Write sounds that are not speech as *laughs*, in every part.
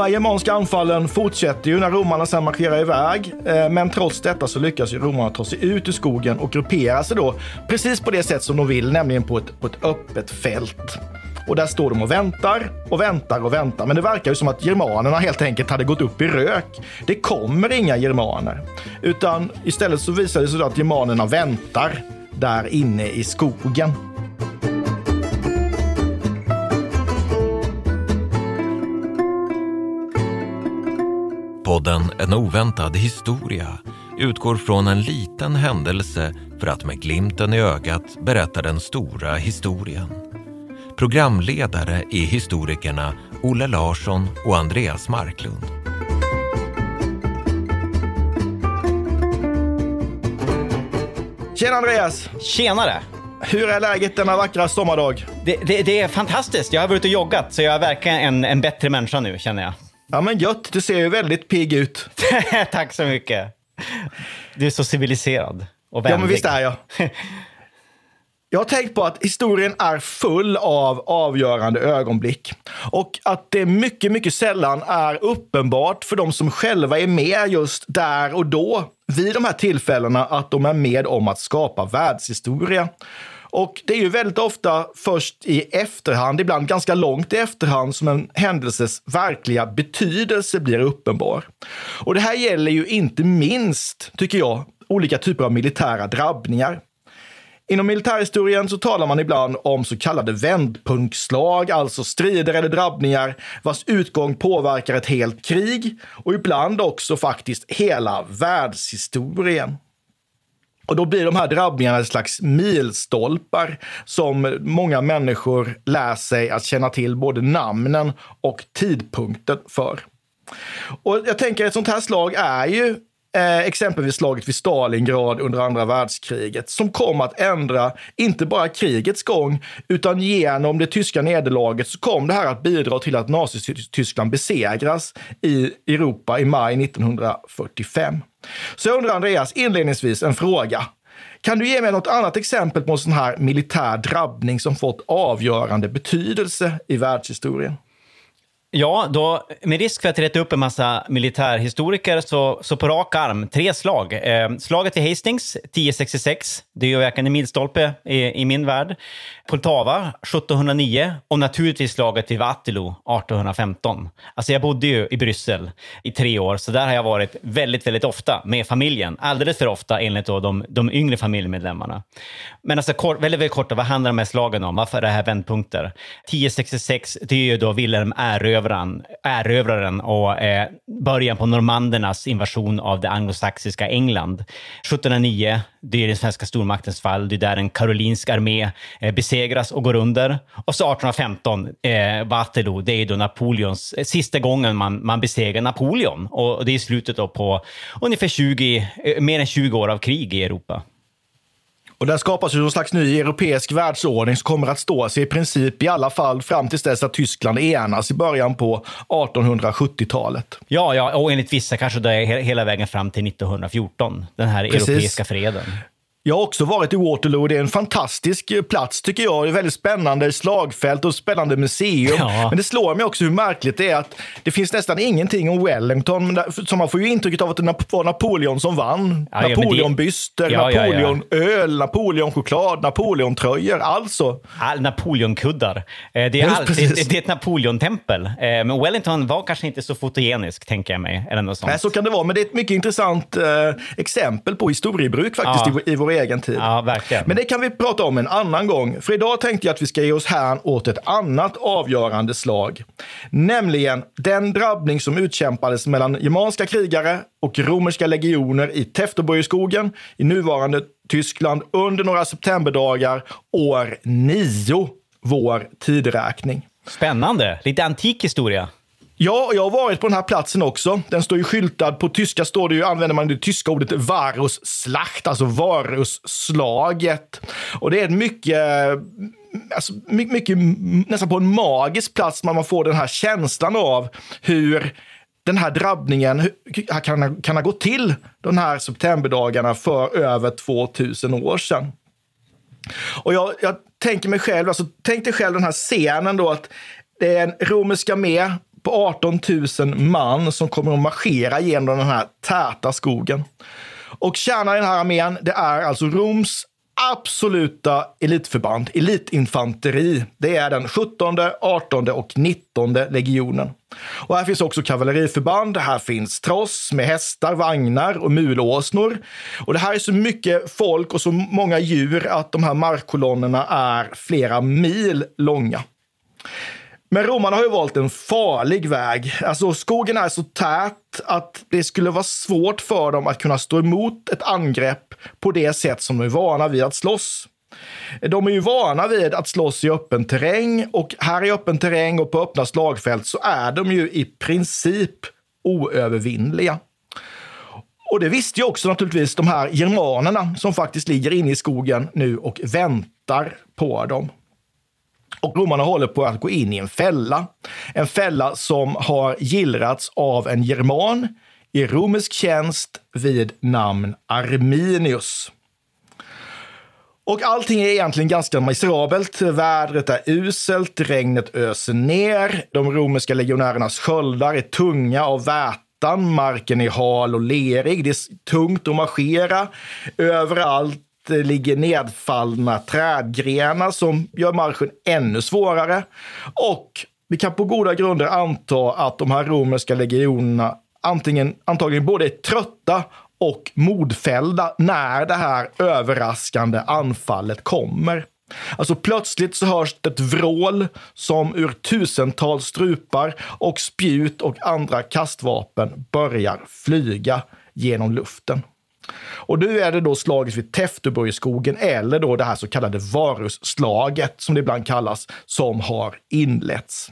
De här germanska anfallen fortsätter ju när romarna sen marscherar iväg. Eh, men trots detta så lyckas ju romarna ta sig ut ur skogen och gruppera sig då precis på det sätt som de vill, nämligen på ett, på ett öppet fält. Och där står de och väntar och väntar och väntar. Men det verkar ju som att germanerna helt enkelt hade gått upp i rök. Det kommer inga germaner. Utan istället så visar det sig att germanerna väntar där inne i skogen. Podden En oväntad historia utgår från en liten händelse för att med glimten i ögat berätta den stora historien. Programledare är historikerna Olle Larsson och Andreas Marklund. Tjena Andreas! Tjenare! Hur är läget denna vackra sommardag? Det, det, det är fantastiskt. Jag har varit och joggat, så jag är verkligen en, en bättre människa nu, känner jag. Ja men gött, du ser ju väldigt pigg ut. *laughs* Tack så mycket. Du är så civiliserad och vänlig. Ja men visst är jag. Jag har tänkt på att historien är full av avgörande ögonblick. Och att det mycket, mycket sällan är uppenbart för de som själva är med just där och då, vid de här tillfällena, att de är med om att skapa världshistoria. Och det är ju väldigt ofta först i efterhand, ibland ganska långt i efterhand, som en händelses verkliga betydelse blir uppenbar. Och det här gäller ju inte minst, tycker jag, olika typer av militära drabbningar. Inom militärhistorien så talar man ibland om så kallade vändpunktslag, alltså strider eller drabbningar vars utgång påverkar ett helt krig och ibland också faktiskt hela världshistorien. Och då blir de här drabbningarna ett slags milstolpar som många människor lär sig att känna till både namnen och tidpunkten för. Och jag tänker ett sånt här slag är ju Eh, exempelvis slaget vid Stalingrad under andra världskriget som kom att ändra inte bara krigets gång utan genom det tyska nederlaget så kom det här att bidra till att Nazityskland besegras i Europa i maj 1945. Så jag undrar Andreas, inledningsvis en fråga. Kan du ge mig något annat exempel på en sån här militär drabbning som fått avgörande betydelse i världshistorien? Ja, då, med risk för att rätta upp en massa militärhistoriker, så, så på rak arm, tre slag. Eh, slaget vid Hastings, 1066, det är ju verkligen en milstolpe i, i min värld. Poltava, 1709 och naturligtvis slaget vid Waterloo, 1815. Alltså jag bodde ju i Bryssel i tre år, så där har jag varit väldigt, väldigt ofta med familjen. Alldeles för ofta enligt då de, de yngre familjemedlemmarna. Men alltså kort, väldigt, väldigt kort, vad handlar de här slagen om? Varför är det här vändpunkter? 1066, det är ju då Wilhelm erövraren, erövraren och eh, början på normandernas invasion av det anglosaxiska England. 1709, det är den svenska stormaktens fall. Det är där en karolinsk armé eh, besegras och går under. Och så 1815, eh, Waterloo, det är då Napoleons, eh, sista gången man, man besegrar Napoleon. Och, och det är slutet då på ungefär 20, eh, mer än 20 år av krig i Europa. Och där skapas ju någon slags ny europeisk världsordning som kommer att stå sig i princip i alla fall fram tills dess att Tyskland enas i början på 1870-talet. Ja, ja, och enligt vissa kanske det är hela vägen fram till 1914, den här Precis. europeiska freden. Jag har också varit i Waterloo. Det är en fantastisk eh, plats tycker jag. Det är väldigt spännande slagfält och spännande museum. Ja. Men det slår mig också hur märkligt det är att det finns nästan ingenting om Wellington. Så man får ju intrycket av att det var Napoleon som vann. Ja, Napoleonbyster, Ja. Napoleon-öl, Napoleon-choklad, Napoleon-tröjor. Alltså, All Napoleonkuddar. Eh, Det är, Ja, allt, det, det, är ett Napoleontempel. Eh, Men Wellington var kanske inte så fotogenisk, tänker jag mig. Eller något sånt. nej, så kan det vara. Men det är ett mycket intressant exempel på historiebruk faktiskt i, vår- vår egen tid. Ja, verkligen. Men det kan vi prata om en annan gång. För idag tänkte jag att vi ska ge oss här åt ett annat avgörande slag. Nämligen den drabbning som utkämpades mellan germanska krigare och romerska legioner i Teutoburgerskogen i nuvarande Tyskland under några septemberdagar år 9 vår tideräkning. Spännande. Lite antik historia. Ja, jag har varit på den här platsen också. Den står ju skyltad. På tyska står det ju, använder man det tyska ordet varusslacht, alltså varusslaget. Och det är ett mycket, eh, alltså mycket, mycket, nästan på en magisk plats man får den här känslan av hur den här drabbningen kan, kan ha gått till de här septemberdagarna för över 2000 år sedan. Och jag, jag tänker mig själv, alltså tänk dig själv den här scenen då att det är en romersk armé på 18 000 man som kommer att marschera genom den här täta skogen. Och kärnan i den här armén, det är alltså Roms absoluta elitförband, elitinfanteri. Det är den 17, 18 och 19 legionen. Och här finns också kavalleriförband. Här finns tross med hästar, vagnar och mulåsnor. Och det här är så mycket folk och så många djur att de här markkolonnerna är flera mil långa. Men romarna har ju valt en farlig väg. Alltså, skogen är så tät att det skulle vara svårt för dem att kunna stå emot ett angrepp på det sätt som de är vana vid att slåss. De är ju vana vid att slåss i öppen terräng och här i öppen terräng och på öppna slagfält så är de ju i princip oövervinnliga. Och det visste ju också naturligtvis de här germanerna som faktiskt ligger inne i skogen nu och väntar på dem. Och romarna håller på att gå in i en fälla. En fälla som har gillrats av en german i romersk tjänst vid namn Arminius. Och allting är egentligen ganska miserabelt. Vädret är uselt, regnet öser ner, de romerska legionärernas sköldar är tunga av vätan, marken är hal och lerig, det är tungt att marschera. Överallt det ligger nedfallna trädgrenar som gör marschen ännu svårare. Och vi kan på goda grunder anta att de här romerska legionerna antingen, antagligen både är trötta och modfällda när det här överraskande anfallet kommer. Alltså plötsligt så hörs det ett vrål som ur tusentals strupar och spjut och andra kastvapen börjar flyga genom luften. Och nu är det då slaget vid Täfteborgsskogen eller då det här så kallade Varusslaget som det ibland kallas, som har inletts.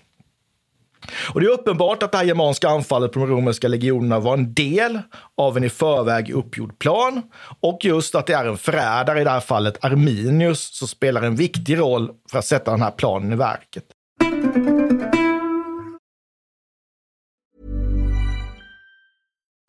Och det är uppenbart att det här germanska anfallet på de romerska legionerna var en del av en i förväg uppgjord plan och just att det är en förrädare, i det här fallet Arminius, som spelar en viktig roll för att sätta den här planen i verket.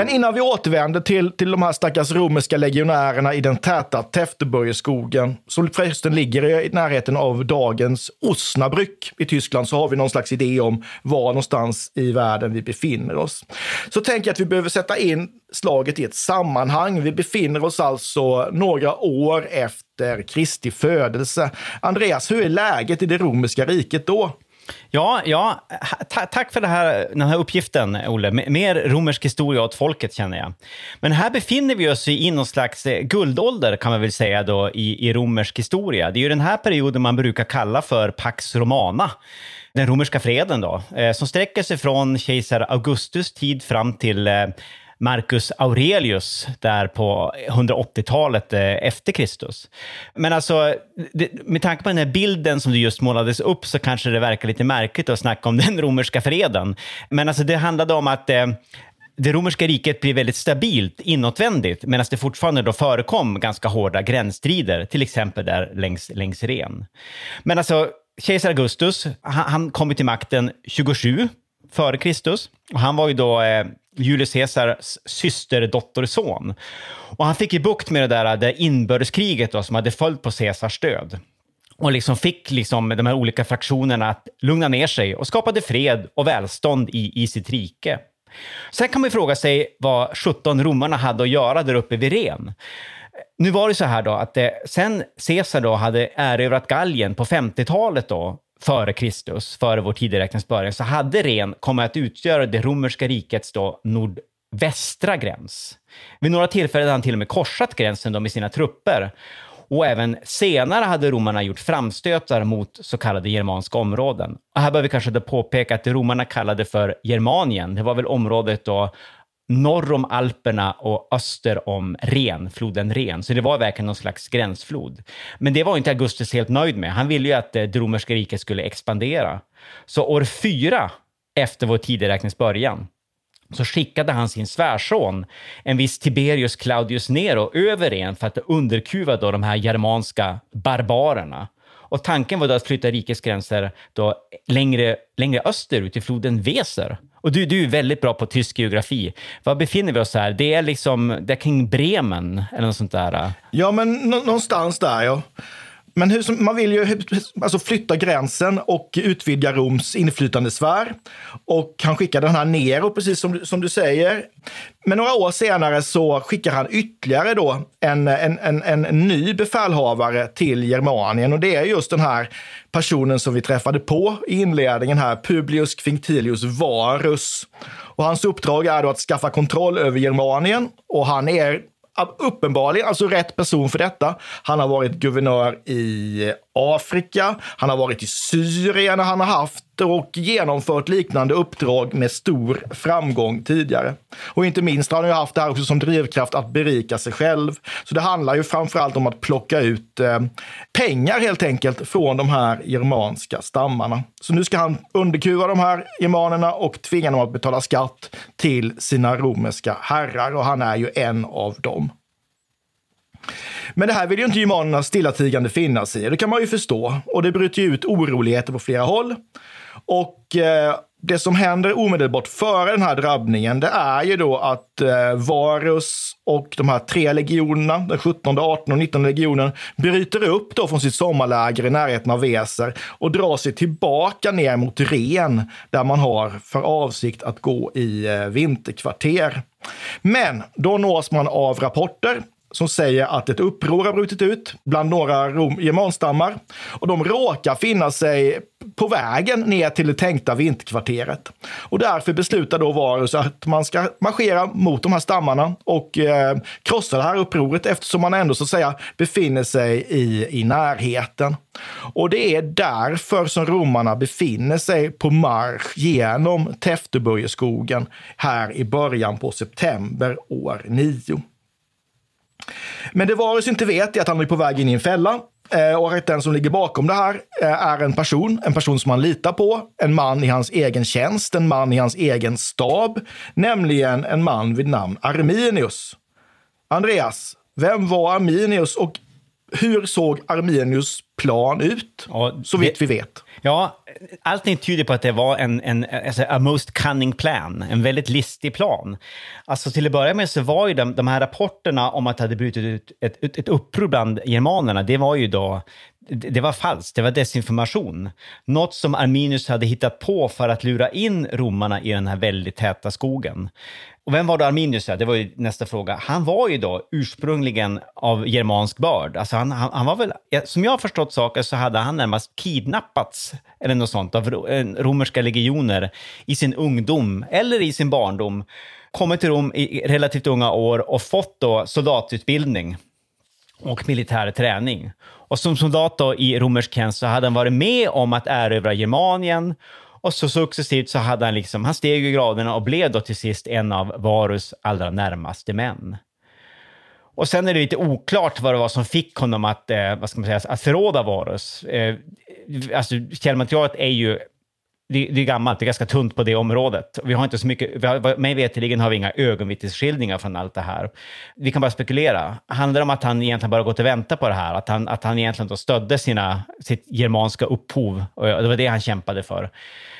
Men innan vi återvänder till, till de här stackars romerska legionärerna i den täta Täfteburgerskogen, som förresten ligger i närheten av dagens Osnabrück i Tyskland, så har vi någon slags idé om var någonstans i världen vi befinner oss. Så tänker jag att vi behöver sätta in slaget i ett sammanhang. Vi befinner oss alltså några år efter Kristi födelse. Andreas, hur är läget i det romerska riket då? Ja, ja ta tack för det här, den här uppgiften, Olle. Mer romersk historia åt folket, känner jag. Men här befinner vi oss i någon slags eh, guldålder, kan man väl säga, då, i, i romersk historia. Det är ju den här perioden man brukar kalla för Pax Romana den romerska freden då, eh, som sträcker sig från kejsar Augustus tid fram till eh, Marcus Aurelius där på 180-talet eh, efter Kristus. Men alltså, med tanke på den här bilden som du just målades upp så kanske det verkar lite märkligt att snacka om *laughs* den romerska freden. Men alltså det handlade om att eh, det romerska riket blir väldigt stabilt inåtvändigt medan det fortfarande då förekom ganska hårda gränsstrider, till exempel där längs, längs Ren. Men alltså, kejsar Augustus, han, han kom till makten 27 före Kristus. Och han var ju då eh, Julius Caesars systerdotterson. Och han fick ju bukt med det där det inbördeskriget då, som hade följt på Caesars död. Och liksom fick liksom de här olika fraktionerna att lugna ner sig och skapade fred och välstånd i, i sitt rike. Sen kan man fråga sig vad 17 romarna hade att göra där uppe vid Ren. Nu var det så här då att det, sen Caesar då hade erövrat Gallien på 50-talet då före Kristus, före vår tideräknings början, så hade Ren kommit att utgöra det romerska rikets då nordvästra gräns. Vid några tillfällen hade han till och med korsat gränsen då med sina trupper. Och även senare hade romarna gjort framstötar mot så kallade germanska områden. Och här bör vi kanske påpeka att det romarna kallade för Germanien, det var väl området då norr om Alperna och öster om Ren, floden Ren. Så det var verkligen någon slags gränsflod. Men det var inte Augustus helt nöjd med. Han ville ju att eh, det romerska riket skulle expandera. Så år fyra efter vår tideräknings början så skickade han sin svärson, en viss Tiberius Claudius Nero, över Ren för att underkuva då de här germanska barbarerna. Och tanken var då att flytta rikets gränser då längre, längre österut till floden Weser och du, du är väldigt bra på tysk geografi. Var befinner vi oss här? Det är liksom, det är kring Bremen eller något sånt där? Ja, men någonstans där ja. Men hur, man vill ju alltså flytta gränsen och utvidga Roms inflytandesfär. Och han skickar den här Nero, precis som, som du säger. Men några år senare så skickar han ytterligare då en, en, en, en ny befälhavare till Germanien. Och det är just den här personen som vi träffade på i inledningen här, Publius Quinctilius Varus. Och hans uppdrag är då att skaffa kontroll över Germanien och han är uppenbarligen alltså rätt person för detta. Han har varit guvernör i eh, Afrika, han har varit i Syrien han har haft och genomfört liknande uppdrag med stor framgång tidigare. Och inte minst har han ju haft det här också som drivkraft att berika sig själv. Så det handlar ju framförallt om att plocka ut eh, pengar helt enkelt från de här germanska stammarna. Så nu ska han underkuva de här germanerna och tvinga dem att betala skatt till sina romerska herrar och han är ju en av dem. Men det här vill ju inte gymanerna stillatigande finna sig i. Det kan man ju förstå. Och det bryter ju ut oroligheter på flera håll. Och eh, det som händer omedelbart före den här drabbningen, det är ju då att eh, Varus och de här tre legionerna, den 17, 18 och 19 legionen, bryter upp då från sitt sommarläger i närheten av Weser och drar sig tillbaka ner mot Ren, där man har för avsikt att gå i eh, vinterkvarter. Men då nås man av rapporter som säger att ett uppror har brutit ut bland några germanstammar och de råkar finna sig på vägen ner till det tänkta vinterkvarteret. Och därför beslutar då Varus att man ska marschera mot de här stammarna och eh, krossa det här upproret eftersom man ändå så att säga befinner sig i, i närheten. Och det är därför som romarna befinner sig på marsch genom Täfteburgeskogen här i början på september år 9. Men det Varus inte vet är att han är på väg in i en fälla eh, och att den som ligger bakom det här eh, är en person, en person som han litar på, en man i hans egen tjänst, en man i hans egen stab, nämligen en man vid namn Arminius. Andreas, vem var Arminius och hur såg Arminius plan ut? Ja, så vitt vi vet. Ja, allting tyder på att det var en, en alltså, a most cunning plan, en väldigt listig plan. Alltså till att börja med så var ju de, de här rapporterna om att det hade brutit ut ett, ett, ett uppror bland germanerna, det var ju då det var falskt, det var desinformation. Något som Arminius hade hittat på för att lura in romarna i den här väldigt täta skogen. Och vem var då Arminius? Det var ju nästa fråga. Han var ju då ursprungligen av germansk börd. Alltså han, han, han var väl, som jag har förstått saker så hade han närmast kidnappats eller något sånt av eh, romerska legioner i sin ungdom eller i sin barndom. Kommit till Rom i relativt unga år och fått då soldatutbildning och militär träning. Och som soldat då i romersk tjänst så hade han varit med om att erövra Germanien och så successivt så hade han liksom, han steg i graderna och blev då till sist en av Varus allra närmaste män. Och sen är det lite oklart vad det var som fick honom att, eh, vad ska man säga, att förråda Varus. Eh, alltså källmaterialet är ju det, det är gammalt, det är ganska tunt på det området. Vi har inte så mycket, vi har, mig veterligen har vi inga ögonvittnesskildringar från allt det här. Vi kan bara spekulera. Handlar det om att han egentligen bara gått och väntat på det här? Att han, att han egentligen då stödde sina, sitt germanska upphov? Och det var det han kämpade för.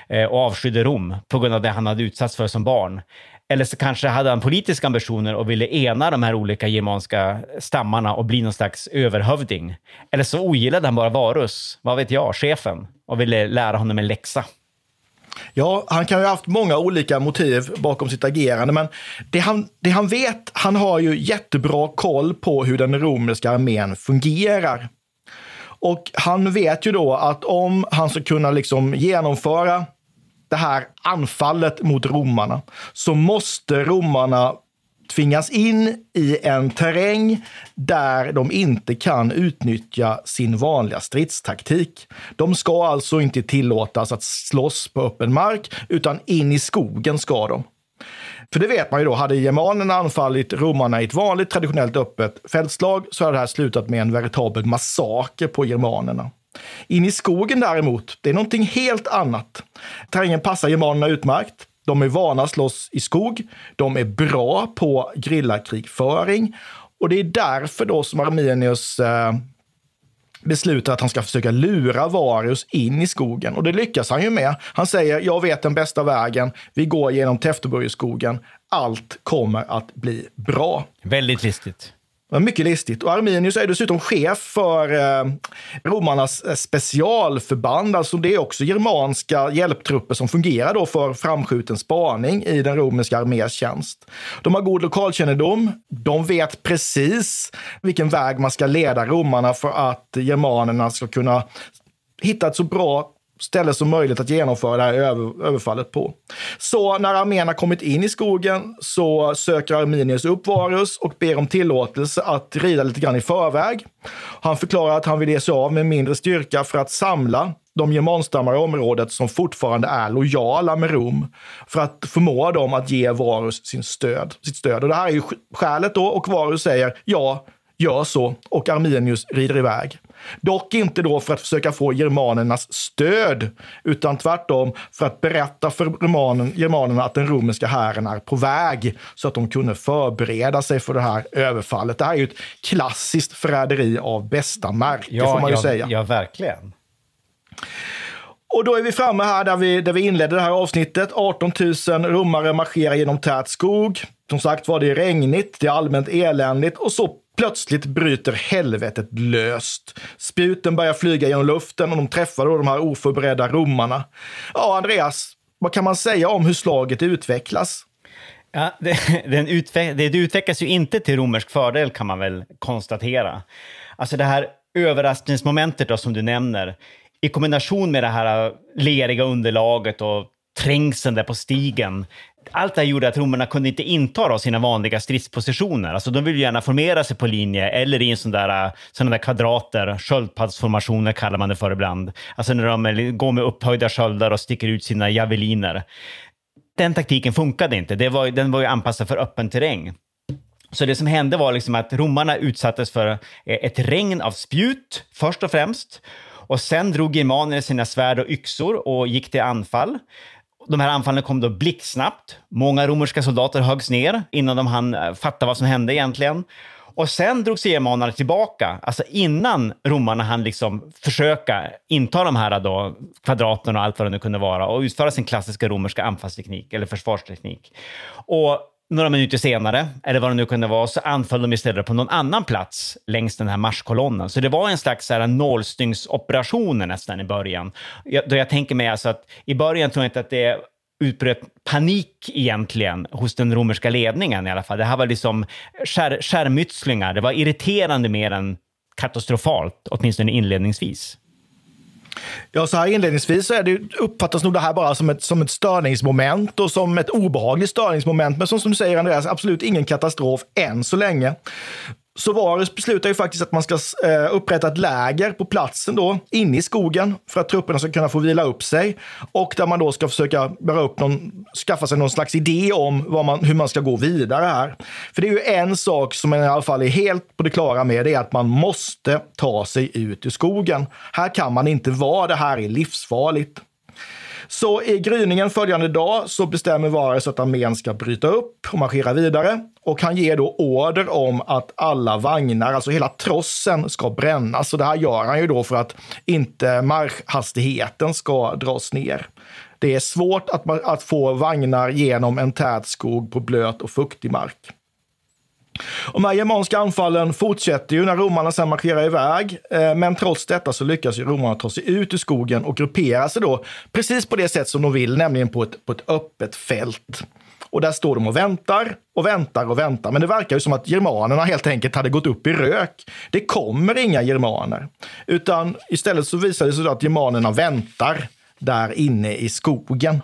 Eh, och avskydde Rom på grund av det han hade utsatts för som barn. Eller så kanske hade han politiska ambitioner och ville ena de här olika germanska stammarna och bli någon slags överhövding. Eller så ogillade han bara Varus, vad vet jag, chefen, och ville lära honom en läxa. Ja, han kan ju ha haft många olika motiv bakom sitt agerande, men det han, det han vet, han har ju jättebra koll på hur den romerska armén fungerar. Och han vet ju då att om han ska kunna liksom genomföra det här anfallet mot romarna så måste romarna tvingas in i en terräng där de inte kan utnyttja sin vanliga stridstaktik. De ska alltså inte tillåtas att slåss på öppen mark, utan in i skogen ska de. För det vet man ju då, hade germanerna anfallit romarna i ett vanligt traditionellt öppet fältslag så hade det här slutat med en veritabel massaker på germanerna. In i skogen däremot, det är någonting helt annat. Terrängen passar germanerna utmärkt. De är vana att slåss i skog. De är bra på grillakrigföring. Och det är därför då som Arminius eh, beslutar att han ska försöka lura Varius in i skogen. Och det lyckas han ju med. Han säger, jag vet den bästa vägen. Vi går genom Täfteburgerskogen. Allt kommer att bli bra. Väldigt listigt var Mycket listigt. Och Arminius är dessutom chef för eh, romarnas eh, specialförband. Alltså det är också germanska hjälptrupper som fungerar då för framskjuten spaning i den romerska armés tjänst. De har god lokalkännedom. De vet precis vilken väg man ska leda romarna för att germanerna ska kunna hitta ett så bra ställe som möjligt att genomföra det här över, överfallet på. Så när armén har kommit in i skogen så söker Arminius upp Varus och ber om tillåtelse att rida lite grann i förväg. Han förklarar att han vill ge sig av med mindre styrka för att samla de germanstammar i området som fortfarande är lojala med Rom för att förmå dem att ge Varus sin stöd, sitt stöd. Och det här är ju skälet då och Varus säger ja, gör så och Arminius rider iväg. Dock inte då för att försöka få germanernas stöd, utan tvärtom för att berätta för germanen, germanerna att den romerska hären är på väg så att de kunde förbereda sig för det här överfallet. Det här är ju ett klassiskt förräderi av bästa märke, får man ju ja, säga. Ja, verkligen. Och då är vi framme här där vi, där vi inledde det här avsnittet. 18 000 romare marscherar genom tät skog. Som sagt var det är regnigt, det är allmänt eländigt och så plötsligt bryter helvetet löst. Spjuten börjar flyga genom luften och de träffar då de här oförberedda romarna. Ja, Andreas, vad kan man säga om hur slaget utvecklas? Ja, det, den utveck, det utvecklas ju inte till romersk fördel kan man väl konstatera. Alltså det här överraskningsmomentet då, som du nämner, i kombination med det här leriga underlaget och trängseln där på stigen. Allt det här gjorde att romarna kunde inte inta då sina vanliga stridspositioner. Alltså de ville gärna formera sig på linje eller i en sån där, såna där kvadrater, sköldpaddsformationer kallar man det för ibland. Alltså när de går med upphöjda sköldar och sticker ut sina javeliner. Den taktiken funkade inte. Det var, den var ju anpassad för öppen terräng. Så det som hände var liksom att romarna utsattes för eh, ett regn av spjut, först och främst. Och sen drog germanerna sina svärd och yxor och gick till anfall. De här anfallen kom då blixtsnabbt. Många romerska soldater höggs ner innan de hann eh, fatta vad som hände egentligen. Och sen drog sig germanerna tillbaka, alltså innan romarna hann liksom försöka inta de här då, kvadraterna och allt vad det nu kunde vara och utföra sin klassiska romerska anfallsteknik eller försvarsteknik. Och några minuter senare, eller vad det nu kunde vara, så anföll de istället på någon annan plats längs den här marschkolonnen. Så det var en slags så här nålstyngsoperationer nästan i början. Jag, då jag tänker mig alltså att i början tror jag inte att det utbröt panik egentligen hos den romerska ledningen i alla fall. Det här var liksom skär, skärmytslingar. Det var irriterande mer än katastrofalt, åtminstone inledningsvis. Ja, så här inledningsvis så är det, uppfattas nog det här bara som ett, som ett störningsmoment och som ett obehagligt störningsmoment. Men som, som du säger Andreas, absolut ingen katastrof än så länge. Sovares beslutar ju faktiskt att man ska eh, upprätta ett läger på platsen då, inne i skogen, för att trupperna ska kunna få vila upp sig. Och där man då ska försöka bära upp någon, skaffa sig någon slags idé om man, hur man ska gå vidare här. För det är ju en sak som man i alla fall är helt på det klara med, det är att man måste ta sig ut ur skogen. Här kan man inte vara, det här är livsfarligt. Så i gryningen följande dag så bestämmer Varus att armén ska bryta upp och marschera vidare. Och han ger då order om att alla vagnar, alltså hela trossen, ska brännas. Så det här gör han ju då för att inte marschhastigheten ska dras ner. Det är svårt att, att få vagnar genom en tät skog på blöt och fuktig mark. Och de här germanska anfallen fortsätter ju när romarna sen marscherar iväg. Eh, men trots detta så lyckas ju romarna ta sig ut ur skogen och gruppera sig då precis på det sätt som de vill, nämligen på ett, på ett öppet fält. Och där står de och väntar och väntar och väntar. Men det verkar ju som att germanerna helt enkelt hade gått upp i rök. Det kommer inga germaner. Utan istället så visar det sig att germanerna väntar där inne i skogen.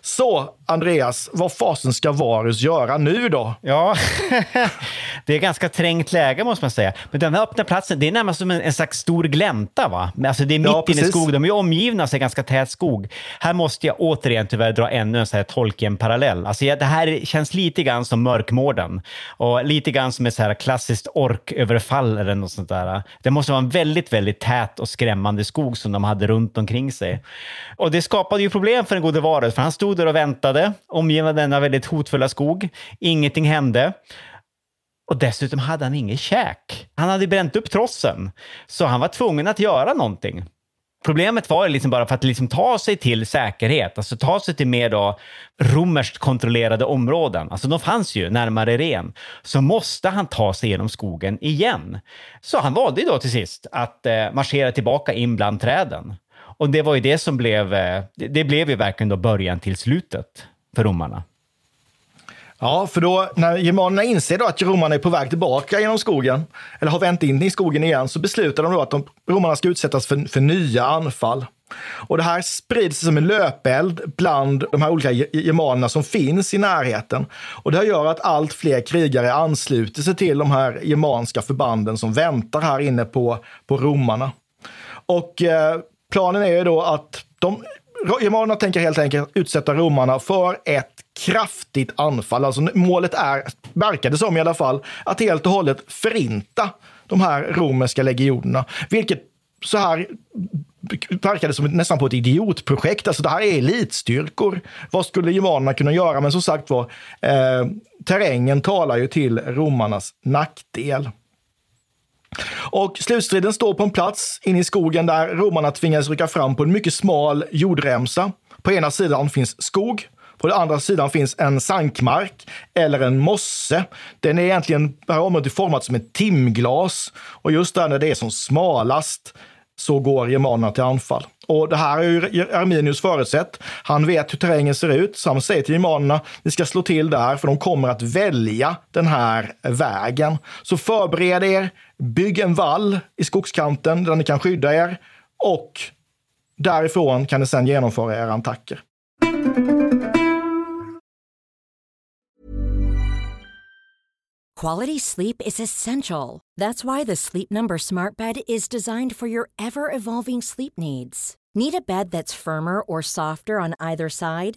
Så Andreas, vad fasen ska Varus göra nu då? Ja, *laughs* det är ganska trängt läge måste man säga. Men den här öppna platsen, det är närmast som en, en slags stor glänta. Va? Alltså det är mitt ja, inne i skog. De är omgivna av ganska tät skog. Här måste jag återigen tyvärr dra ännu en Tolkien-parallell. Alltså det här känns lite grann som Mörkmården och lite grann som ett så här klassiskt orköverfall eller något sånt där. Det måste vara en väldigt, väldigt tät och skrämmande skog som de hade runt omkring sig. Och det skapade ju problem för den gode Varus, för han stod där och väntade stannade, omgiven av denna väldigt hotfulla skog. Ingenting hände. Och dessutom hade han inget käk. Han hade bränt upp trossen, så han var tvungen att göra någonting. Problemet var liksom bara för att liksom ta sig till säkerhet, alltså ta sig till mer då romerskt kontrollerade områden, alltså de fanns ju närmare Ren, så måste han ta sig genom skogen igen. Så han valde då till sist att eh, marschera tillbaka in bland träden. Och det var ju det som blev, eh, det blev ju verkligen då början till slutet för romarna. Ja, för då när germanerna inser då att romarna är på väg tillbaka genom skogen, eller har vänt in i skogen igen, så beslutar de då att de, romarna ska utsättas för, för nya anfall. Och det här sprids som en löpeld bland de här olika germanerna som finns i närheten. Och det här gör att allt fler krigare ansluter sig till de här germanska förbanden som väntar här inne på, på romarna. Och eh, planen är ju då att de Germanerna tänker helt enkelt utsätta romarna för ett kraftigt anfall. Alltså målet är, verkar det som i alla fall, att helt och hållet förinta de här romerska legionerna. Vilket så här verkade som nästan på ett idiotprojekt. Alltså det här är elitstyrkor. Vad skulle germanerna kunna göra? Men som sagt var, eh, terrängen talar ju till romarnas nackdel. Och slutstriden står på en plats inne i skogen där romarna tvingas rycka fram på en mycket smal jordremsa. På ena sidan finns skog, på den andra sidan finns en sankmark eller en mosse. Den är egentligen, det här området är format som ett timglas och just där när det är som smalast så går germanerna till anfall. Och det här är ju Arminius förutsett. Han vet hur terrängen ser ut, så han säger till germanerna, ni ska slå till där, för de kommer att välja den här vägen. Så förbered er, bygg en vall i skogskanten där ni kan skydda er och därifrån kan ni sedan genomföra era attacker. Quality sleep is essential. That's why the Sleep Number smart bed is designed for your ever-evolving sleep needs. Need a bed that's firmer or softer on either side?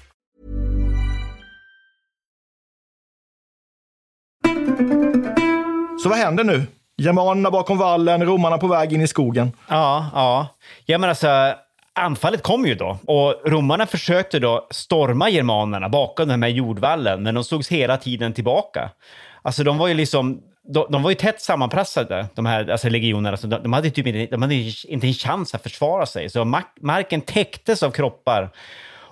Så vad händer nu? Germanerna bakom vallen, romarna på väg in i skogen. Ja, ja. Ja, men alltså, anfallet kom ju då och romarna försökte då storma germanerna bakom den här jordvallen, men de slogs hela tiden tillbaka. Alltså de var ju liksom, de, de var ju tätt sammanpressade, de här alltså legionerna. Alltså, de, de, hade typ inte, de hade inte en chans att försvara sig. Så mark, marken täcktes av kroppar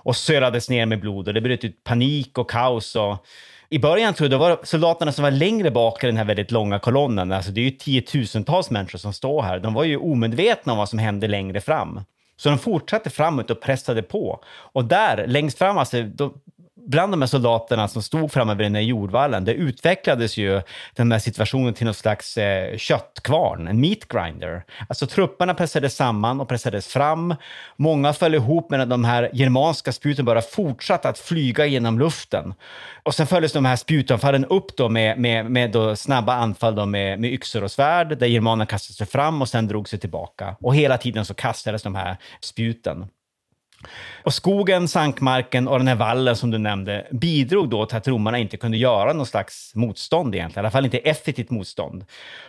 och sölades ner med blod och det bröt ut panik och kaos. Och, i början tror jag det var soldaterna som var längre bak i den här väldigt långa kolonnen. Alltså det är ju tiotusentals människor som står här. De var ju omedvetna om vad som hände längre fram. Så de fortsatte framåt och pressade på. Och där, längst fram, alltså, då, bland de här soldaterna som stod framme vid den här jordvallen, det utvecklades ju den här situationen till någon slags eh, köttkvarn, en meat grinder. Alltså trupperna pressades samman och pressades fram. Många föll ihop medan de här germanska spjuten bara fortsatte att flyga genom luften. Och sen följdes de här spjutanfallen upp då med, med, med då snabba anfall då med, med yxor och svärd, där germanerna kastade sig fram och sen drog sig tillbaka. Och hela tiden så kastades de här spjuten. Och skogen, sankmarken och den här vallen som du nämnde bidrog då till att romarna inte kunde göra någon slags motstånd egentligen, i alla fall inte effektivt motstånd.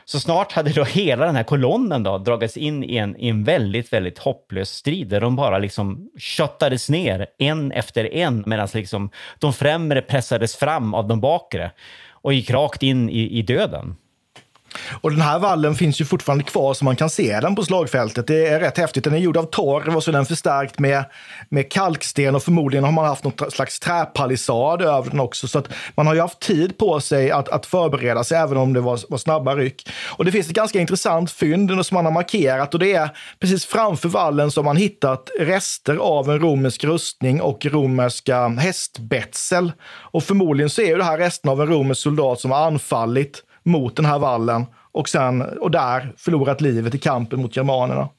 Så snart hade då hela den här kolonnen då dragits in i en, i en väldigt, väldigt hopplös strid där de bara liksom köttades ner en efter en medan liksom de främre pressades fram av de bakre och gick rakt in i, i döden. Och den här vallen finns ju fortfarande kvar så man kan se den på slagfältet. Det är rätt häftigt. Den är gjord av torv och så är den förstärkt med, med kalksten och förmodligen har man haft något slags träpalissad över den också. Så att man har ju haft tid på sig att, att förbereda sig även om det var, var snabba ryck. Och det finns ett ganska intressant fynd som man har markerat och det är precis framför vallen som man hittat rester av en romersk rustning och romerska hästbetsel. Och förmodligen så är det här resten av en romersk soldat som har anfallit mot den här vallen och, sen, och där förlorat livet i kampen mot germanerna.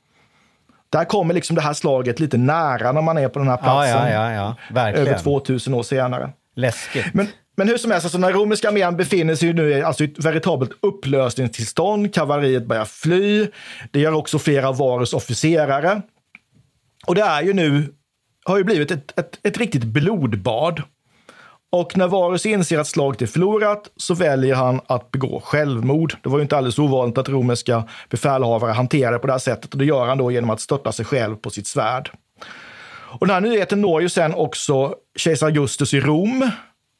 Där kommer liksom det här slaget lite nära när man är på den här platsen. Ja, ja, ja, över 2000 år senare. Läskigt. Men, men hur som helst, alltså den romerska armén befinner sig nu i alltså ett veritabelt upplösningstillstånd. Kavalleriet börjar fly. Det gör också flera av Varus officerare. Och det är ju nu, har ju blivit ett, ett, ett riktigt blodbad. Och när Varus inser att slaget är förlorat så väljer han att begå självmord. Det var ju inte alldeles ovanligt att romerska befälhavare hanterade på det här sättet och det gör han då genom att störta sig själv på sitt svärd. Och den här nyheten når ju sen också kejsar Augustus i Rom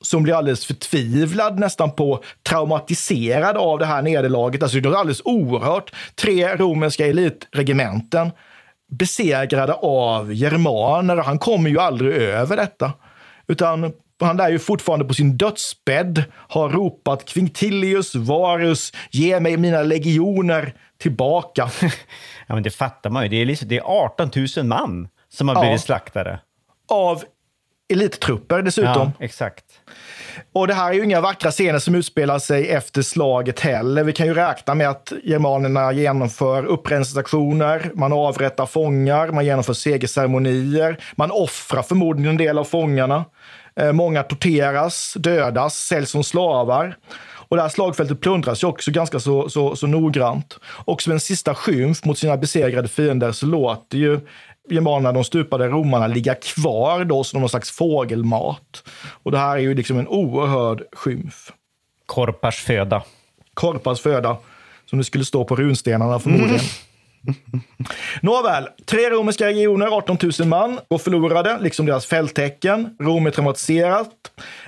som blir alldeles förtvivlad, nästan på traumatiserad av det här nederlaget. Alltså det är alldeles oerhört. Tre romerska elitregementen besegrade av germaner. Han kommer ju aldrig över detta. Utan han lär ju fortfarande på sin dödsbädd ha ropat Quintilius Varus, ge mig mina legioner tillbaka. *laughs* ja, men det fattar man ju. Det är, liksom, det är 18 000 man som har blivit ja. slaktade. Av elittrupper dessutom. Ja, exakt. Och det här är ju inga vackra scener som utspelar sig efter slaget heller. Vi kan ju räkna med att germanerna genomför upprensningsaktioner, man avrättar fångar, man genomför segerceremonier, man offrar förmodligen en del av fångarna. Eh, många torteras, dödas, säljs som slavar. Och det här slagfältet plundras ju också ganska så, så, så noggrant. Och som en sista skymf mot sina besegrade fiender så låter ju germanerna, de stupade romarna, ligga kvar då som någon slags fågelmat. Och det här är ju liksom en oerhörd skymf. Korpars föda. Korpars föda, som det skulle stå på runstenarna förmodligen. Mm. *laughs* *laughs* Nåväl, tre romerska regioner, 18 000 man, går förlorade, liksom deras fälttecken. Rom är traumatiserat.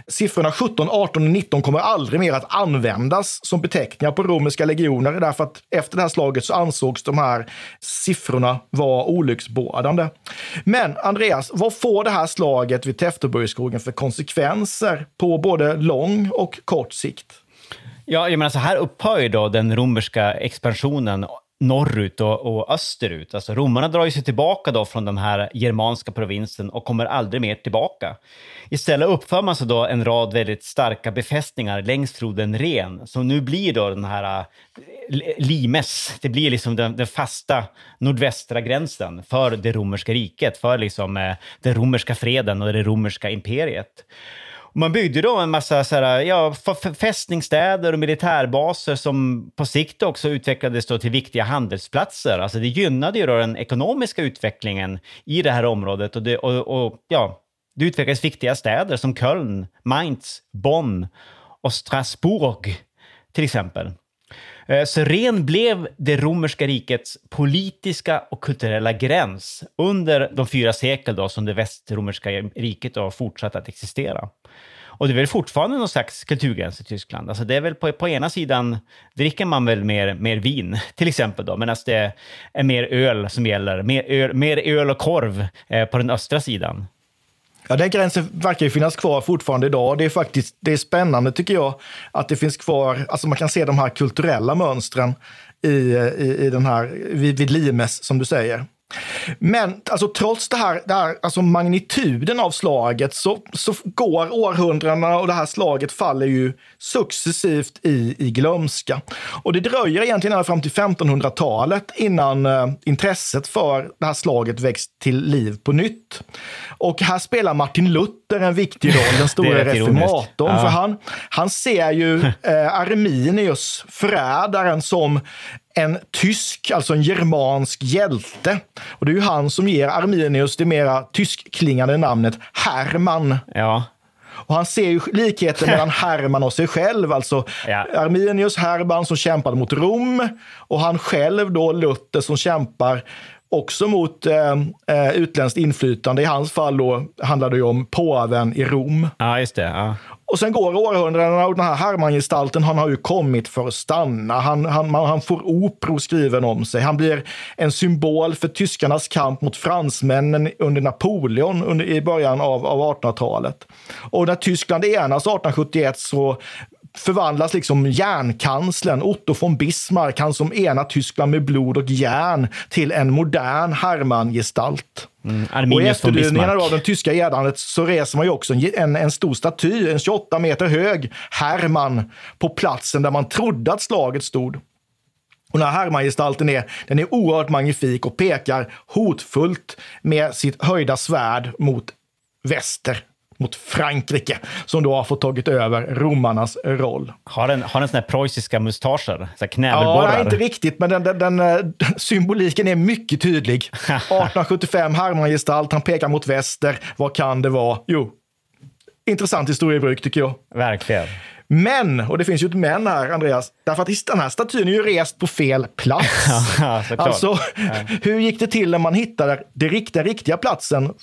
Siffrorna 17, 18 och 19 kommer aldrig mer att användas som beteckningar på romerska legioner, därför att efter det här slaget så ansågs de här siffrorna vara olycksbådande. Men Andreas, vad får det här slaget vid Tefteburgskogen för konsekvenser på både lång och kort sikt? Ja, jag menar så här upphör ju då den romerska expansionen norrut och, och österut. Alltså romarna drar ju sig tillbaka då från den här germanska provinsen och kommer aldrig mer tillbaka. Istället uppför man sig då en rad väldigt starka befästningar längs floden Ren, som nu blir då den här eh, Limes, det blir liksom den, den, fasta nordvästra gränsen för det romerska riket, för liksom eh, den romerska freden och det romerska imperiet. Man byggde då en massa så här, ja, fästningsstäder och militärbaser som på sikt också utvecklades då till viktiga handelsplatser. Alltså det gynnade ju då den ekonomiska utvecklingen i det här området och, det, och, och ja, det utvecklades viktiga städer som Köln, Mainz, Bonn och Strasbourg till exempel. Syren så blev det romerska rikets politiska och kulturella gräns under de fyra sekel då som det västromerska riket har fortsatt att existera. Och det är väl fortfarande någon slags kulturgräns i Tyskland. Alltså det är väl på, på ena sidan dricker man väl mer, mer vin, *laughs* till exempel då, medan det är mer öl som gäller. Mer öl, mer öl och korv eh, på den östra sidan. Ja, den gränsen verkar ju finnas kvar fortfarande idag. Det är faktiskt det är spännande tycker jag att det finns kvar, alltså man kan se de här kulturella mönstren i, i, i den här, vid, vid Limes som du säger. Men alltså, trots det här, det här alltså magnituden av slaget så, så går århundradena och det här slaget faller ju successivt i, i glömska. Och det dröjer egentligen ända fram till 1500-talet innan eh, intresset för det här slaget väcks till liv på nytt. Och här spelar Martin Luther en viktig roll, den *laughs* stora reformatorn. Ja. För han, han ser ju *laughs* eh, Arminius, förrädaren, som en tysk, alltså en germansk hjälte. Och det är ju han som ger Arminius det mera tyskklingande namnet Hermann. Ja. Och han ser ju likheten mellan *laughs* Hermann och sig själv. Alltså ja. Arminius Hermann som kämpade mot Rom och han själv då Luther som kämpar också mot eh, eh, utländskt inflytande. I hans fall då handlar det ju om påven i Rom. Ja, just det. Ja. Och sen går århundradena och den här Hermann-gestalten, han har ju kommit för att stanna. Han, han, han får operor skriven om sig. Han blir en symbol för tyskarnas kamp mot fransmännen under Napoleon under, i början av, av 1800-talet. Och när Tyskland enas 1871 så förvandlas liksom järnkanslern Otto von Bismarck, han som enar Tyskland med blod och järn, till en modern Hermann-gestalt. Mm, och i efterdyningarna av det tyska edandet så reser man ju också en, en stor staty, en 28 meter hög Hermann, på platsen där man trodde att slaget stod. Och den här Hermann-gestalten är, den är oerhört magnifik och pekar hotfullt med sitt höjda svärd mot väster mot Frankrike som då har fått tagit över romarnas roll. Har den, har den såna här preussiska mustascher? Så knävelborrar? Ja, inte riktigt, men den, den, den, eh, symboliken är mycket tydlig. *laughs* 1875, Hermann-gestalt, han pekar mot väster. Vad kan det vara? Jo, intressant historiebruk tycker jag. Verkligen. Men, och det finns ju ett men här, Andreas, därför att den här statyn är ju rest på fel plats. *laughs* alltså, *laughs* hur gick det till när man hittade den riktiga, riktiga platsen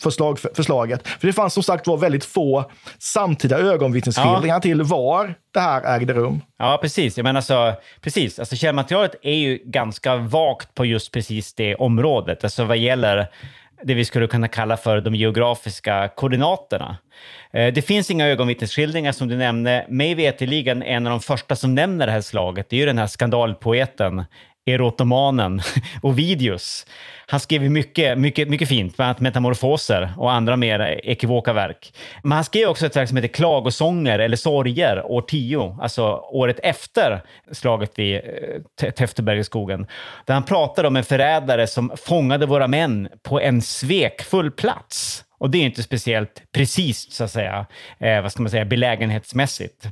för, slag, för förslaget? För det fanns som sagt var väldigt få samtida ögonvittnesskildringar ja. till var det här ägde rum. Ja, precis. Jag menar alltså, precis. Alltså, källmaterialet är ju ganska vagt på just precis det området. Alltså vad gäller det vi skulle kunna kalla för de geografiska koordinaterna. Eh, det finns inga ögonvittnesskildringar som du nämnde. Mig veterligen en av de första som nämner det här slaget, det är ju den här skandalpoeten erotomanen *laughs* Ovidius. Han skrev mycket, mycket, mycket fint, bland annat Metamorfoser och andra mer ekivoka verk. Men han skrev också ett verk som heter Klagosånger eller Sorger år 10, alltså året efter slaget vid eh, Täftebergsskogen, där han pratade om en förrädare som fångade våra män på en svekfull plats. Och det är inte speciellt precis, så att säga, eh, vad ska man säga, belägenhetsmässigt.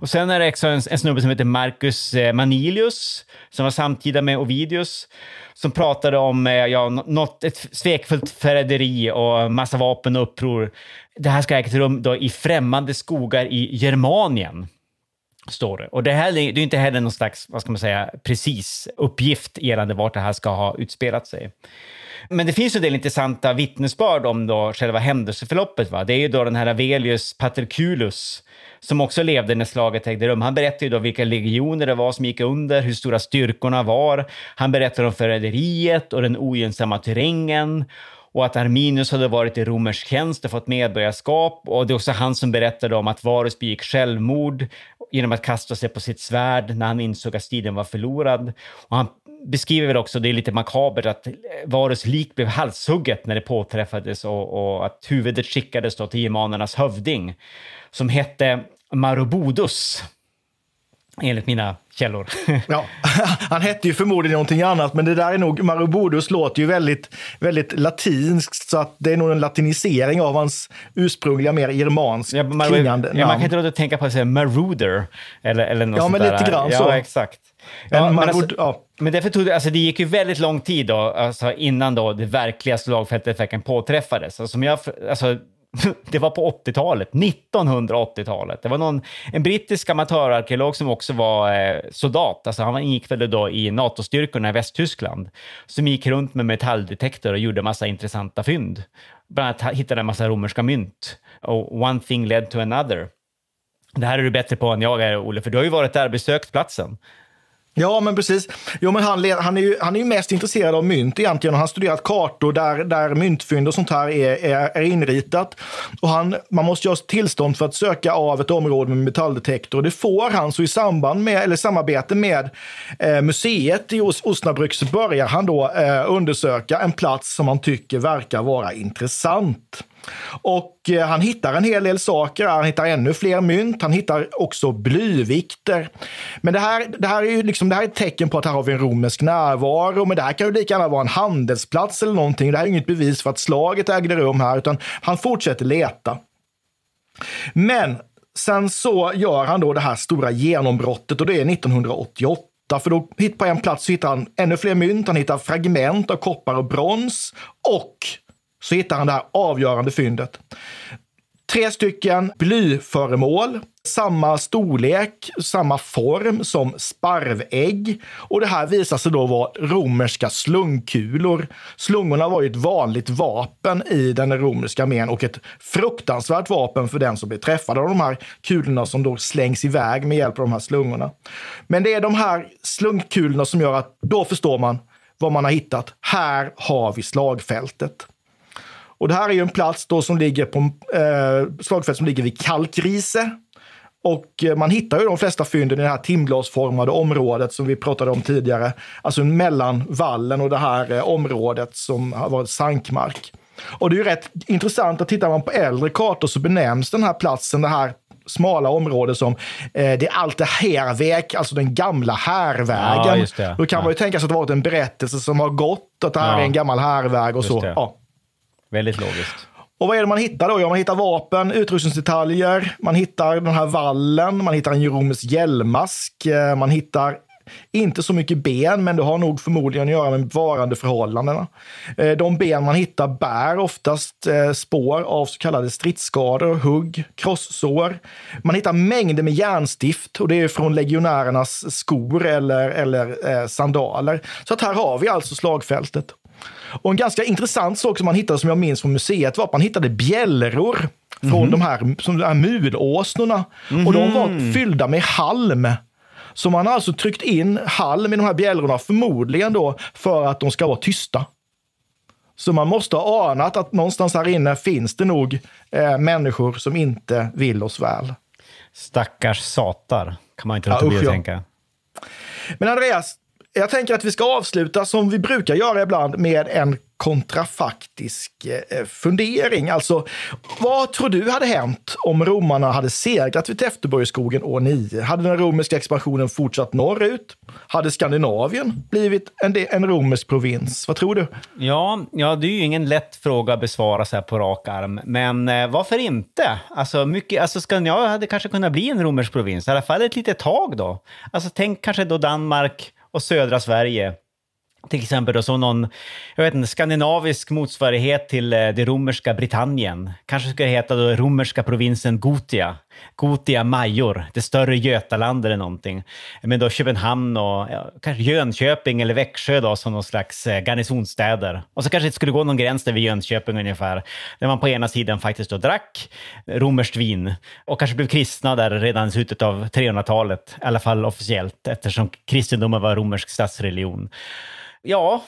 Och sen är det också en, en snubbe som heter Marcus eh, Manilius, som var samtida med Ovidius, som pratade om eh, ja, något, ett svekfullt förräderi och massa vapen och uppror. Det här ska ha ägt rum då i främmande skogar i Germanien. Står det. Och det här det är inte heller någon slags, vad ska man säga, precis uppgift gällande vart det här ska ha utspelat sig. Men det finns en del intressanta vittnesbörd om då själva händelseförloppet. Va? Det är ju då den här Avelius Paterculus som också levde när slaget ägde rum. Han berättade ju då vilka legioner det var som gick under, hur stora styrkorna var. Han berättade om förräderiet och den ogynnsamma terrängen och att Arminius hade varit i romersk tjänst och fått medborgarskap. Och det är också han som berättade om att Varus begick självmord genom att kasta sig på sitt svärd när han insåg att striden var förlorad. Och han beskriver väl också, det är lite makabert, att Varus lik blev halshugget när det påträffades och, och att huvudet skickades till germanernas hövding som hette Marobodus enligt mina källor. *laughs* ja, *laughs* han hette ju förmodligen någonting annat, men det där är nog, Marobodus låter ju väldigt, väldigt latinskt, så att det är nog en latinisering av hans ursprungliga, mer germansk ja, klingande ja, Man kan inte låta tänka på att Marauder, eller, eller något Ja, men lite grann ja, så. Ja, exakt. Ja, men, men, alltså, ja. men därför tog det, alltså det gick ju väldigt lång tid då, alltså innan då det verkliga slagfältet verkligen påträffades. Alltså, som jag, alltså, *laughs* det var på 80-talet, 1980-talet. Det var någon, en brittisk amatörarkeolog som också var eh, soldat, alltså han gick väl då i NATO-styrkorna i Västtyskland, som gick runt med metalldetektor och gjorde massa intressanta fynd. Bland annat hittade en massa romerska mynt. Och one thing led to another. Det här är du bättre på än jag är, Olle, för du har ju varit där och besökt platsen. Ja, men precis. Jo, men han, han, är ju, han är ju mest intresserad av mynt egentligen. Och han har studerat kartor där, där myntfynd och sånt här är, är, är inritat. Och han, man måste ha tillstånd för att söka av ett område med metalldetektor. Och det får han. Så i samband med, eller samarbete med eh, museet i Os Osnabrück så börjar han då eh, undersöka en plats som han tycker verkar vara intressant. Och eh, han hittar en hel del saker. Han hittar ännu fler mynt. Han hittar också blyvikter. Men det här, det här är ju liksom, det här är ett tecken på att här har vi en romersk närvaro. Men det här kan ju lika gärna vara en handelsplats eller någonting. Det här är inget bevis för att slaget ägde rum här, utan han fortsätter leta. Men sen så gör han då det här stora genombrottet och det är 1988. För då på en plats så hittar han ännu fler mynt, han hittar fragment av koppar och brons och så hittar han det här avgörande fyndet. Tre stycken blyföremål, samma storlek, samma form som sparvägg. Och det här visar sig då vara romerska slungkulor. Slungorna var ju ett vanligt vapen i den romerska armén och ett fruktansvärt vapen för den som blir träffad av de här kulorna som då slängs iväg med hjälp av de här slungorna. Men det är de här slungkulorna som gör att då förstår man vad man har hittat. Här har vi slagfältet. Och det här är ju en plats då som ligger på eh, slagfält som ligger vid Kalkrise. Och eh, man hittar ju de flesta fynden i det här timglasformade området som vi pratade om tidigare. Alltså mellan vallen och det här eh, området som har varit sankmark. Och det är ju rätt intressant att tittar man på äldre kartor så benämns den här platsen, det här smala området som eh, det alte härväg, alltså den gamla härvägen. Ja, Då kan ja. man ju tänka sig att det varit en berättelse som har gått, att det här Ja. är en gammal härväg och Just så. det. Ja. Väldigt logiskt. Och vad är det man hittar då? Ja, man hittar vapen, utrustningsdetaljer, man hittar den här vallen, man hittar en Jeromes hjälmask, eh, man hittar inte så mycket ben, men det har nog förmodligen att göra med bevarandeförhållandena. förhållandena. Eh, de ben man hittar bär oftast eh, spår av så kallade stridsskador, hugg, krossår. Man hittar mängder med järnstift och det är från legionärernas skor eller, eller sandaler. Så att här har vi alltså slagfältet. Och en ganska intressant sak som man hittade som jag minns från museet var att man hittade bjällror från de här, som de här mulåsnorna. Och de var fyllda med halm. Så man har alltså tryckt in halm i de här bjällrorna, förmodligen då för att de ska vara tysta. Så man måste ha anat att någonstans här inne finns det nog eh, människor som inte vill oss väl. Stackars satar, kan man inte Ja, låta bli usch, att ja. tänka. Men Andreas, jag tänker att vi ska avsluta som vi brukar göra ibland med en kontrafaktisk eh, fundering. Alltså, vad tror du hade hänt om romarna hade segrat vid Täfteborgsskogen år 9? Hade den romerska expansionen fortsatt norrut? Hade Skandinavien blivit en, en romersk provins? Vad tror du? Ja, ja, det är ju ingen lätt fråga att besvara så här på rak arm. Men eh, varför inte? Alltså, mycket, alltså Skandinavien hade kanske kunnat bli en romersk provins, i alla fall ett litet tag då. Alltså tänk kanske då Danmark och södra Sverige till exempel då, som någon jag vet inte, skandinavisk motsvarighet till eh, det romerska Britannien. Kanske skulle det heta då romerska provinsen Gotia. Gotia Major, det större Götaland eller någonting. Men då Köpenhamn och ja, kanske Jönköping eller Växjö då som någon slags eh, garnisonsstäder. Och så kanske det skulle gå någon gräns där vid Jönköping ungefär, där man på ena sidan faktiskt då drack romerskt vin och kanske blev kristna där redan i slutet av 300-talet, i alla fall officiellt, eftersom kristendomen var romersk statsreligion. Ja,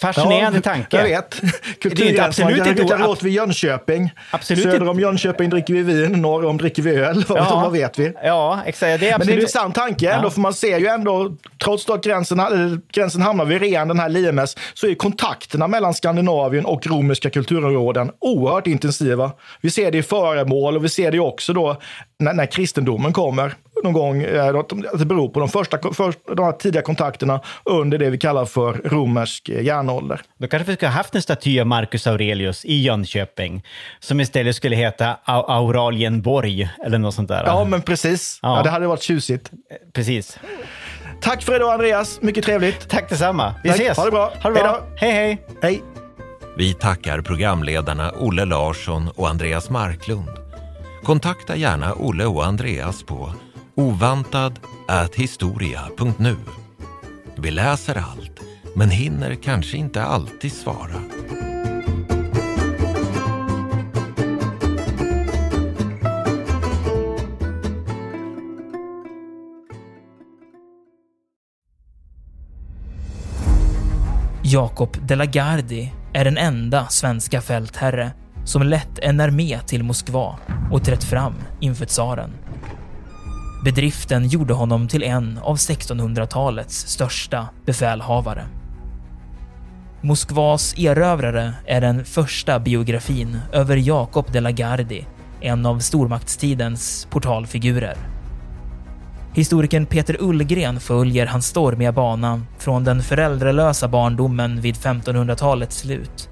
fascinerande ja, tanke. Jag vet. *laughs* Är inte absolut inte inte låt vi Jönköping. Absolut Söder inte. om Jönköping dricker vi vin, norr om dricker vi öl. *laughs* Ja. vad vet vi? Ja, exakt. Det är Men det är en absolut... intressant tanke ändå, Ja. för man ser ju ändå, trots att gränsen, eller, gränsen hamnar vid Ren, den här Limes, så är kontakterna mellan Skandinavien och romerska kulturområden oerhört intensiva. Vi ser det i föremål och vi ser det också då när, när kristendomen kommer någon gång. eh, att de- att Det beror på de första först, de här tidiga kontakterna under det vi kallar för romersk eh, järnålder. Då kanske vi skulle ha haft en staty av Marcus Aurelius i Jönköping som istället skulle heta Au- Auralienborg eller något sånt där. Ja, men precis. Ja. Ja. det hade varit tjusigt. Precis. Tack för idag Andreas, mycket trevligt. Tack detsamma. Vi Tack. ses. Ha det bra. Ha det bra. Hej, hej. Hej! Vi tackar programledarna Olle Larsson och Andreas Marklund. Kontakta gärna Olle och Andreas på ovantad@historia.nu. Vi läser allt, men hinner kanske inte alltid svara. Jakob de la Gardie är den enda svenska fältherre som lett en armé till Moskva och trätt fram inför tsaren. Bedriften gjorde honom till en av 1600-talets största befälhavare. Moskvas erövrare är den första biografin över Jakob de la Gardie, en av stormaktstidens portalfigurer. Historikern Peter Ullgren följer hans stormiga bana från den föräldralösa barndomen vid 1500-talets slut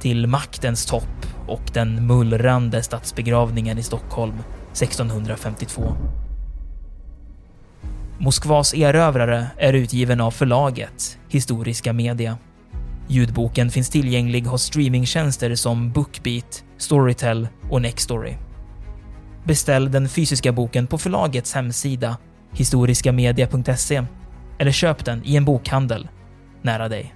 till maktens topp och den mullrande statsbegravningen i Stockholm 1652. Moskvas erövrare är utgiven av förlaget Historiska Media. Ljudboken finns tillgänglig hos streamingtjänster som Bookbeat, Storytel och Nextory. Beställ den fysiska boken på förlagets hemsida historiskamedia.se eller köp den i en bokhandel nära dig.